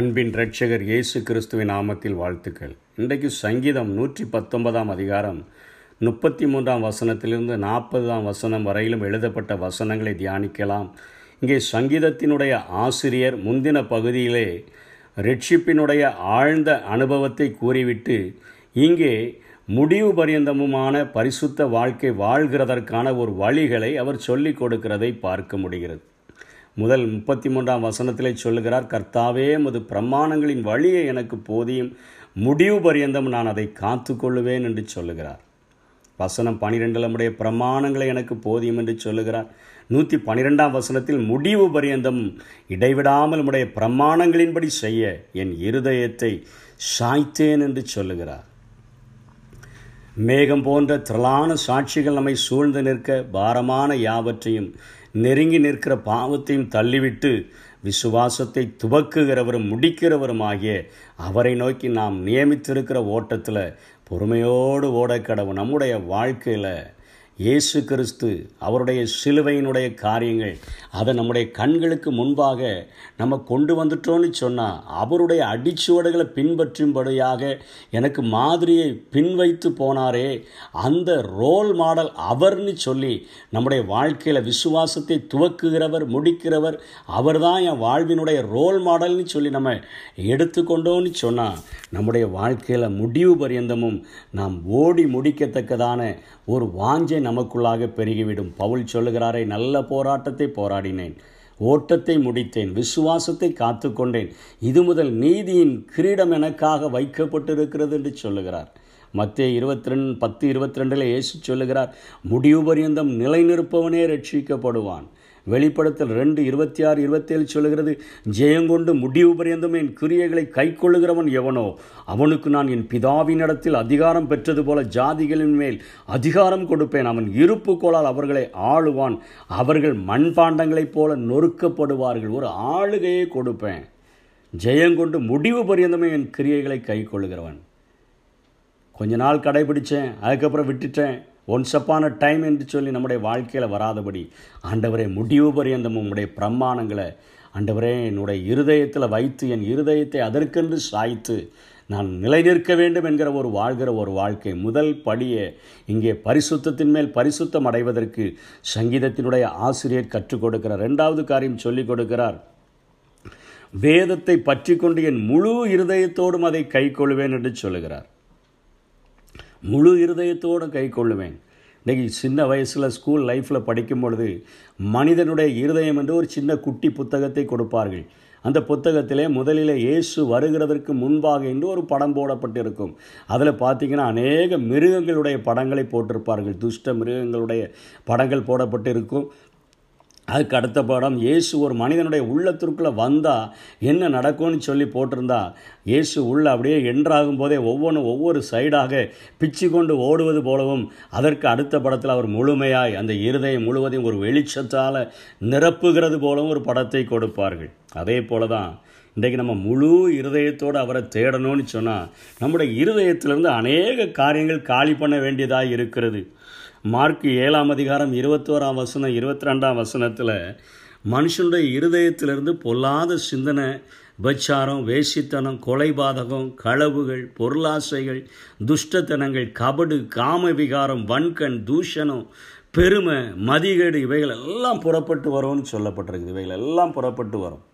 அன்பின் இரட்சகர் இயேசு கிறிஸ்துவின் நாமத்தில் வாழ்த்துக்கள். இன்றைக்கு சங்கீதம் நூற்றி பத்தொன்பதாம் அதிகாரம் முப்பத்தி மூன்றாம் வசனத்திலிருந்து நாற்பதாம் வசனம் வரையிலும் எழுதப்பட்ட வசனங்களை தியானிக்கலாம். இங்கே சங்கீதத்தினுடைய ஆசிரியர் முந்தின பகுதியிலே ரட்சிப்பினுடைய ஆழ்ந்த அனுபவத்தை கூறிவிட்டு இங்கே முடிவு பரியந்தமுமான பரிசுத்த வாழ்க்கை வாழ்கிறதற்கான ஒரு வழிகளை அவர் சொல்லிக் கொடுக்கிறதை பார்க்க முடிகிறது. முதல் முப்பத்தி மூன்றாம் வசனத்திலே சொல்லுகிறார் கர்த்தாவே மது பிரமாணங்களின் வழியை எனக்கு போதியும் முடிவு பரியந்தம் நான் அதை காத்து கொள்ளுவேன் என்று சொல்லுகிறார். வசனம் பனிரெண்டில் நம்முடைய பிரமாணங்களை எனக்கு போதியும் என்று சொல்லுகிறார். நூற்றி பனிரெண்டாம் வசனத்தில் முடிவு பரியந்தம் இடைவிடாமல் நம்முடைய பிரமாணங்களின்படி செய்ய என் இருதயத்தை சாய்த்தேன் என்று சொல்லுகிறார். மேகம் போன்ற திரளான சாட்சிகள் நம்மை சூழ்ந்து நிற்க பாரமான யாவற்றையும் நெருங்கி நிற்கிற பாவத்தையும் தள்ளிவிட்டு விசுவாசத்தை துவக்குகிறவரும் முடிக்கிறவரும் ஆகிய அவரை நோக்கி நாம் நியமித்திருக்கிற ஓட்டத்தில் பொறுமையோடு ஓடக்கடவு நம்முடைய வாழ்க்கையில் இயேசு கிறிஸ்து அவருடைய சிலுவையினுடைய காரியங்கள் அதை நம்முடைய கண்களுக்கு முன்பாக நம்ம கொண்டு வந்துட்டோன்னு சொன்னால் அவருடைய அடிச்சுவடுகளை பின்பற்றும்படியாக எனக்கு மாதிரியை பின்வைத்து போனாரே அந்த ரோல் மாடல் அவர்னு சொல்லி நம்முடைய வாழ்க்கையில் விசுவாசத்தை துவக்குகிறவர் முடிக்கிறவர் அவர் தான் என் வாழ்வினுடைய ரோல் மாடல்னு சொல்லி நம்ம எடுத்துக்கொண்டோன்னு சொன்னால் நம்முடைய வாழ்க்கையில் முடிவு பரியந்தமும் நாம் ஓடி முடிக்கத்தக்கதான ஒரு வாஞ்சை நமக்குள்ளாக பெருகிவிடும். பவுல் சொல்லுகிறாரே நல்ல போராட்டத்தை போராடினேன். ஓட்டத்தை முடித்தேன். விசுவாசத்தை காத்து கொண்டேன் இது முதல் நீதியின் கிரீடம் எனக்காக வைக்கப்பட்டிருக்கிறது என்று சொல்லுகிறார். மத்திய இருபத்தி ரெண்டு பத்து இருபத்தி ரெண்டில் இயேசு சொல்லுகிறார் முடிவு பரியந்தம் நிலைநிற்பவனே ரட்சிக்கப்படுவான். வெளிப்படத்தில் ரெண்டு இருபத்தி ஆறு இருபத்தேழு சொல்லுகிறது. ஜெயங்கொண்டு முடிவு பரியந்தும் என் கிரியைகளை கை கொள்ளுகிறவன் எவனோ? அவனுக்கு நான் என் பிதாவினிடத்தில் அதிகாரம் பெற்றது போல ஜாதிகளின் மேல் அதிகாரம் கொடுப்பேன். அவன் இருப்பு கோளால் அவர்களை ஆளுவான். அவர்கள் மண்பாண்டங்களைப் போல நொறுக்கப்படுவார்கள். ஒரு ஆளுகையை கொடுப்பேன். ஜெயங்கொண்டு முடிவு பரியந்தமே என் கிரியைகளை கை கொள்ளுகிறவன் கொஞ்ச நாள் கடைபிடித்தேன் அதுக்கப்புறம் விட்டுட்டேன். ஒன்ஸ் அப்பான டைம் என்று சொல்லி நம்முடைய வாழ்க்கையில் வராதபடி ஆண்டவரே முடிவு பரியந்தம் உங்களுடைய பிரமாணங்களை ஆண்டவரே என்னுடைய இருதயத்தில் வைத்து என் இருதயத்தை அதற்கென்று சாய்த்து நான் நிலை நிற்க வேண்டும் என்கிற ஒரு வாழ்கிற ஒரு வாழ்க்கை. முதல் படியை இங்கே பரிசுத்தத்தின் மேல் பரிசுத்தம் அடைவதற்கு சங்கீதத்தினுடைய ஆசிரியர் கற்றுக் கொடுக்கிறார். ரெண்டாவது காரியம் சொல்லிக் கொடுக்கிறார் வேதத்தை பற்றி கொண்டு என் முழு இருதயத்தோடும் அதை கை கொள்வேன் என்று சொல்லுகிறார். முழு இருதயத்தோடு கை கொள்ளுவேன். இன்றைக்கி சின்ன வயசில் ஸ்கூல் லைஃப்பில் படிக்கும் பொழுது மனிதனுடைய இருதயம் என்று ஒரு சின்ன குட்டி புத்தகத்தை கொடுப்பார்கள். அந்த புத்தகத்திலே முதலில் இயேசு வருகிறதற்கு முன்பாக என்று ஒரு படம் போடப்பட்டிருக்கும். அதில் பார்த்தீங்கன்னா அநேக மிருகங்களுடைய படங்களை போட்டிருப்பார்கள். துஷ்ட மிருகங்களுடைய படங்கள் போடப்பட்டிருக்கும். அதுக்கு அடுத்த படம் இயேசு ஒரு மனிதனுடைய உள்ளத்திற்குள்ளே வந்தால் என்ன நடக்கும்னு சொல்லி போட்டிருந்தா இயேசு உள்ள அப்படியே என்றாகும் போதே ஒவ்வொன்றும் ஒவ்வொரு சைடாக பிச்சு கொண்டு ஓடுவது போலவும் அதற்கு அடுத்த படத்தில் அவர் முழுமையாய் அந்த இருதயம் முழுவதையும் ஒரு வெளிச்சத்தால் நிரப்புகிறது போலவும் ஒரு படத்தை கொடுப்பார்கள். அதே போல தான் இன்றைக்கு நம்ம முழு இருதயத்தோடு அவரை தேடணும்னு சொன்னால் நம்முடைய இருதயத்திலிருந்து அநேக காரியங்கள் காலி பண்ண வேண்டியதாக இருக்கிறது. மார்க் ஏழாம் அதிகாரம் இருபத்தோராம் வசனம் இருபத்தி ரெண்டாம் வசனத்தில் மனுஷனுடைய இருதயத்திலிருந்து பொல்லாத சிந்தனை பச்சாரம் வேசித்தனம் கொலைபாதகம் களவுகள் பொருளாசைகள் துஷ்டத்தனங்கள் கபடு காம விகாரம் வன்கண் தூஷணம் பெருமை மதிகேடு இவைகள் எல்லாம் புறப்பட்டு வரும்னு சொல்லப்பட்டிருக்குது. இவைகள் எல்லாம் புறப்பட்டு வரும்.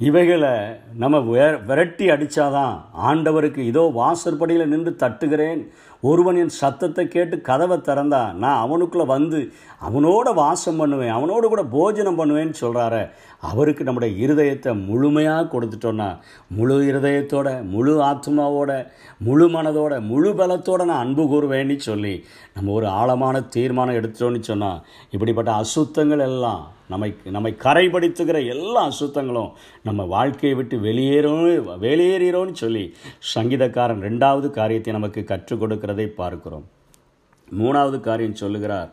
இவைகளை நம்ம விரட்டி அடித்தாதான் ஆண்டவருக்கு இதோ வாசற்படியில் நின்று தட்டுகிறேன் ஒருவன் என் சத்தத்தை கேட்டு கதவை திறந்தா நான் அவனுக்குள்ளே வந்து அவனோட வாசம் பண்ணுவேன் அவனோடு கூட போஜனம் பண்ணுவேன்னு சொல்கிறார அவருக்கு நம்முடைய இருதயத்தை முழுமையாக கொடுத்துட்டோன்னா முழு இருதயத்தோட முழு ஆத்மாவோட முழு மனதோட முழு பலத்தோடு நான் அன்பு கூறுவேன்னு சொல்லி நம்ம ஒரு ஆழமான தீர்மானம் எடுத்துட்டோன்னு சொன்னால் இப்படிப்பட்ட அசுத்தங்கள் எல்லாம் நம்மை நம்மை கரைப்படுத்துகிற எல்லா அசுத்தங்களும் நம்ம வாழ்க்கையை விட்டு வெளியேறோம் வெளியேறோன்னு சொல்லி சங்கீதக்காரன் ரெண்டாவது காரியத்தை நமக்கு கற்றுக் என்றதை பார்க்கிறோம். மூணாவது காரியம் சொல்லுகிறார்.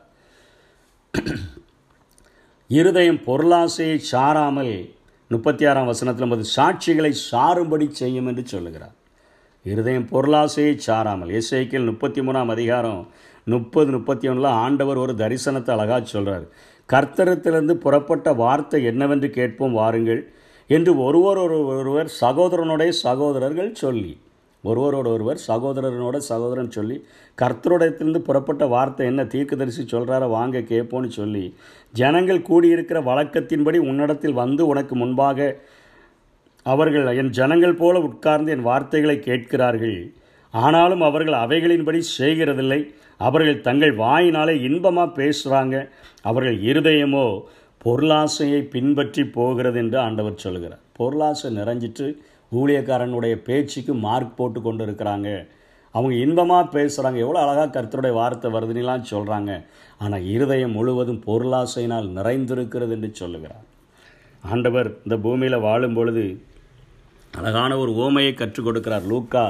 இருதயம் பொருளாசையை சாராமல் முப்பத்தி ஆறாம் வசனத்தில் நமது சாட்சிகளை சாரும்படி செய்யும் என்று சொல்லுகிறார். இருதயம் பொருளாசையை சாராமல் இசைக்கில் முப்பத்தி மூணாம் அதிகாரம் முப்பது முப்பத்தி ஒன்றில் ஆண்டவர் ஒரு தரிசனத்தை அழகாக சொல்கிறார் கர்த்தரத்திலிருந்து புறப்பட்ட வார்த்தை என்னவென்று கேட்போம் வாருங்கள் என்று ஒருவர் ஒரு ஒருவர் சகோதரனுடைய சகோதரர்கள் சொல்லி ஒருவரோட ஒருவர் சகோதரனோட சகோதரன் சொல்லி கர்த்தருடையத்திலிருந்து புறப்பட்ட வார்த்தை என்ன தீர்க்கதரிசி சொல்கிறார வாங்க கேட்போன்னு சொல்லி ஜனங்கள் கூடியிருக்கிற வழக்கத்தின்படி உன்னிடத்தில் வந்து உனக்கு முன்பாக அவர்கள் என் ஜனங்கள் போல உட்கார்ந்து என் வார்த்தைகளை கேட்கிறார்கள். ஆனாலும் அவர்கள் அவைகளின்படி செய்கிறதில்லை. அவர்கள் தங்கள் வாயினாலே இன்பமாக பேசுகிறாங்க அவர்கள் இருதயமோ பொருளாசையை பின்பற்றி போகிறது என்று ஆண்டவர் சொல்கிறார் பொருளாசை நிறைஞ்சிட்டு ஊழியக்காரனுடைய பேச்சுக்கு மார்க் போட்டு கொண்டு இருக்கிறாங்க அவங்க இன்பமாக பேசுகிறாங்க எவ்வளோ அழகாக கருத்தருடைய வார்த்தை வருதுன்னெலாம் சொல்கிறாங்க ஆனால் இருதயம் முழுவதும் பொருளாசையினால் நிறைந்திருக்கிறது என்று சொல்லுகிறார். ஆண்டவர் இந்த பூமியில் வாழும் பொழுது அழகான ஒரு ஓமையை கற்றுக் கொடுக்கிறார். லூக்கா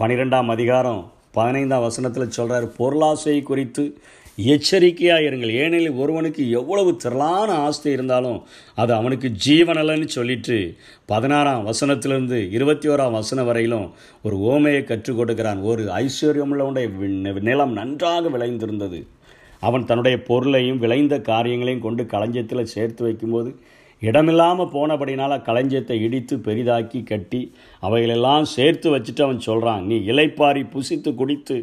பனிரெண்டாம் அதிகாரம் பதினைந்தாம் வசனத்தில் சொல்கிறார் பொருளாசை குறித்து எச்சரிக்கையாக இருங்கள். ஏனெனில் ஒருவனுக்கு எவ்வளவு திரளான ஆஸ்தி இருந்தாலும் அது அவனுக்கு ஜீவனலன்னு சொல்லிட்டு பதினாறாம் வசனத்திலிருந்து இருபத்தி ஓராம் வசனம் வரையிலும் ஒரு ஓமையை கற்றுக் கொடுக்கிறான். ஒரு ஐஸ்வர்யமுள்ளவனுடைய நிலம் நன்றாக விளைந்திருந்தது. அவன் தன்னுடைய பொருளையும் விளைந்த காரியங்களையும் கொண்டு களஞ்சத்தில் சேர்த்து வைக்கும்போது இடமில்லாமல் போனபடினால் களஞ்சியத்தை இடித்து பெரிதாக்கி கட்டி அவைகளெல்லாம் சேர்த்து வச்சுட்டு அவன் சொல்கிறான் நீ இலைப்பாரி புசித்து குடித்து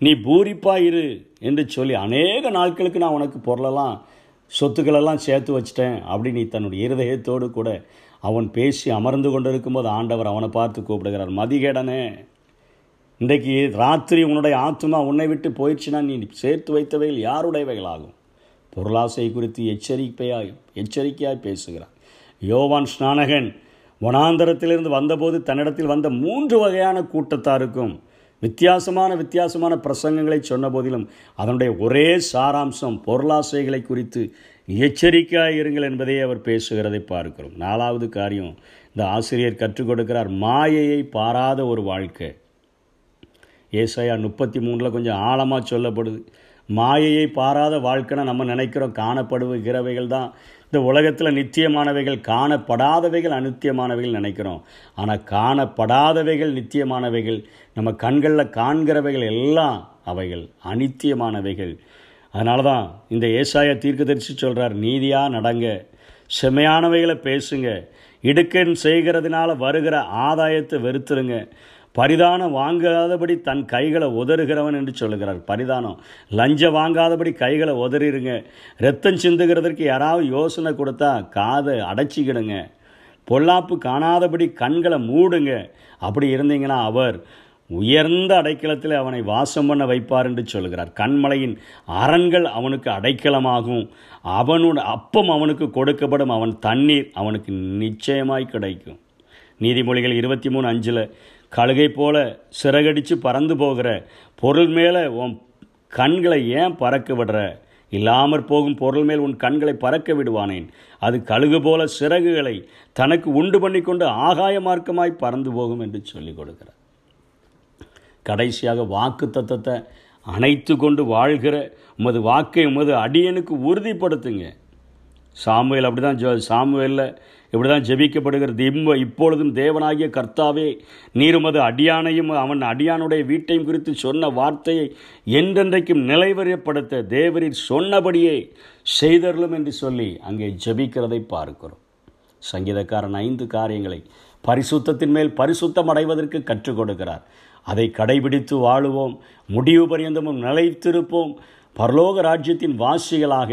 நீ பூரிப்பாயிரு என்று சொல்லி அநேக நாட்களுக்கு நான் உனக்கு பொருளெல்லாம் சொத்துக்களெல்லாம் சேர்த்து வச்சிட்டேன் அப்படி நீ தன்னுடைய இருதயத்தோடு கூட அவன் பேசி அமர்ந்து கொண்டு இருக்கும்போது ஆண்டவர் அவனை பார்த்து கூப்பிடுகிறார் மதிகேடனே இன்றைக்கு ராத்திரி உன்னுடைய ஆத்மா உன்னை விட்டு போயிடுச்சுன்னா நீ சேர்த்து வைத்தவைகள் யாருடையவைகள் ஆகும் பொருளாசை குறித்து எச்சரிக்கையாய் எச்சரிக்கையாய் பேசுகிறார். யோவான் ஸ்நானகன் வனாந்தரத்திலிருந்து வந்தபோது தன்னிடத்தில் வந்த மூன்று வகையான கூட்டத்தாருக்கும் வித்தியாசமான வித்தியாசமான பிரசங்கங்களை சொன்ன போதிலும் அதனுடைய ஒரே சாராம்சம் பொருளாசைகளை குறித்து எச்சரிக்கையாக இருங்கள் என்பதை அவர் பேசுகிறதை பார்க்கிறோம். நாலாவது காரியம் இந்த ஆசிரியர் கற்றுக் கொடுக்கிறார் மாயையை பாராத ஒரு வாழ்க்கை. ஏசையா முப்பத்தி மூணில் கொஞ்சம் ஆழமாக சொல்லப்படுது. மாயையை பாராத வாழ்க்கைன்னு நம்ம நினைக்கிறோம். காணப்படுகிறவைகள் தான். இந்த உலகத்தில் நித்தியமானவைகள் காணப்படாதவைகள் அநித்தியமானவைகள் நினைக்கிறோம். ஆனால் காணப்படாதவைகள் நித்தியமானவைகள் நம்ம கண்களில் காண்கிறவைகள் எல்லாம் அவைகள் அனித்தியமானவைகள். அதனால தான் இந்த ஏசாய தீர்க்கதரிசி சொல்கிறார் நீதியாக நடங்க. செமையானவைகளை பேசுங்க. இடுக்கன் செய்கிறதுனால வருகிற ஆதாயத்தை வெறுத்துருங்க. பரிதானம் வாங்காதபடி தன் கைகளை உதறுகிறவன் என்று சொல்லுகிறார். பரிதானம். லஞ்சம் வாங்காதபடி கைகளை உதறிடுங்க ரத்தம் சிந்துகிறதற்கு யாராவது யோசனை கொடுத்தா காதை அடைச்சிக்கிடுங்க. பொல்லாப்பு காணாதபடி கண்களை மூடுங்க. அப்படி இருந்தீங்கன்னா அவர் உயர்ந்த அடைக்கலத்தில் அவனை வாசம் பண்ண வைப்பார் என்று சொல்கிறார் கண்மலையின் அரண்கள் அவனுக்கு அடைக்கலமாகும். அவனோட அப்பம் அவனுக்கு கொடுக்கப்படும். அவன் தண்ணீர் அவனுக்கு நிச்சயமாய் கிடைக்கும். நீதிமொழிகள் இருபத்தி மூணு அஞ்சில் கழுகை போல சிறகடித்து பறந்து போகிற பொருள் மேலே உன் கண்களை ஏன் பறக்க விடுற? இல்லாமற் போகும் பொருள் மேல் உன் கண்களை பறக்க விடுவானேன். அது கழுகு போல சிறகுகளை தனக்கு உண்டு பண்ணி கொண்டு ஆகாய மார்க்கமாய் பறந்து போகும் என்று சொல்லிக் கொடுக்கிறார். கடைசியாக வாக்கு தத்தத்தை அணைத்து கொண்டு வாழ்கிற உமது வாக்கை உமது அடியனுக்கு உறுதிப்படுத்துங்க. சாமுவேல் அப்படி தான் ஜோ சாமுவேலில் இப்படி தான் ஜெபிக்கப்படுகிறது இம்ம இப்பொழுதும் தேவனாகிய கர்த்தாவே நீருமது அடியானையும் அவன் அடியானுடைய வீட்டையும் குறித்து சொன்ன வார்த்தையை என்றென்றைக்கும் நிலைவரியப்படுத்த தேவரின் சொன்னபடியே செய்தருளும் என்று சொல்லி அங்கே ஜெபிக்கிறதை பார்க்கிறோம். சங்கீதக்காரன் ஐந்து காரியங்களை பரிசுத்தத்தின் மேல் பரிசுத்தம் அடைவதற்கு கற்றுக் கொடுக்கிறார். அதை கடைபிடித்து வாழுவோம் முடிவு பரியந்தமும் நிலைத்திருப்போம். பரலோக ராஜ்யத்தின் வாசிகளாக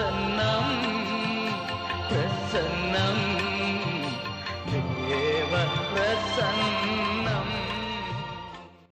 the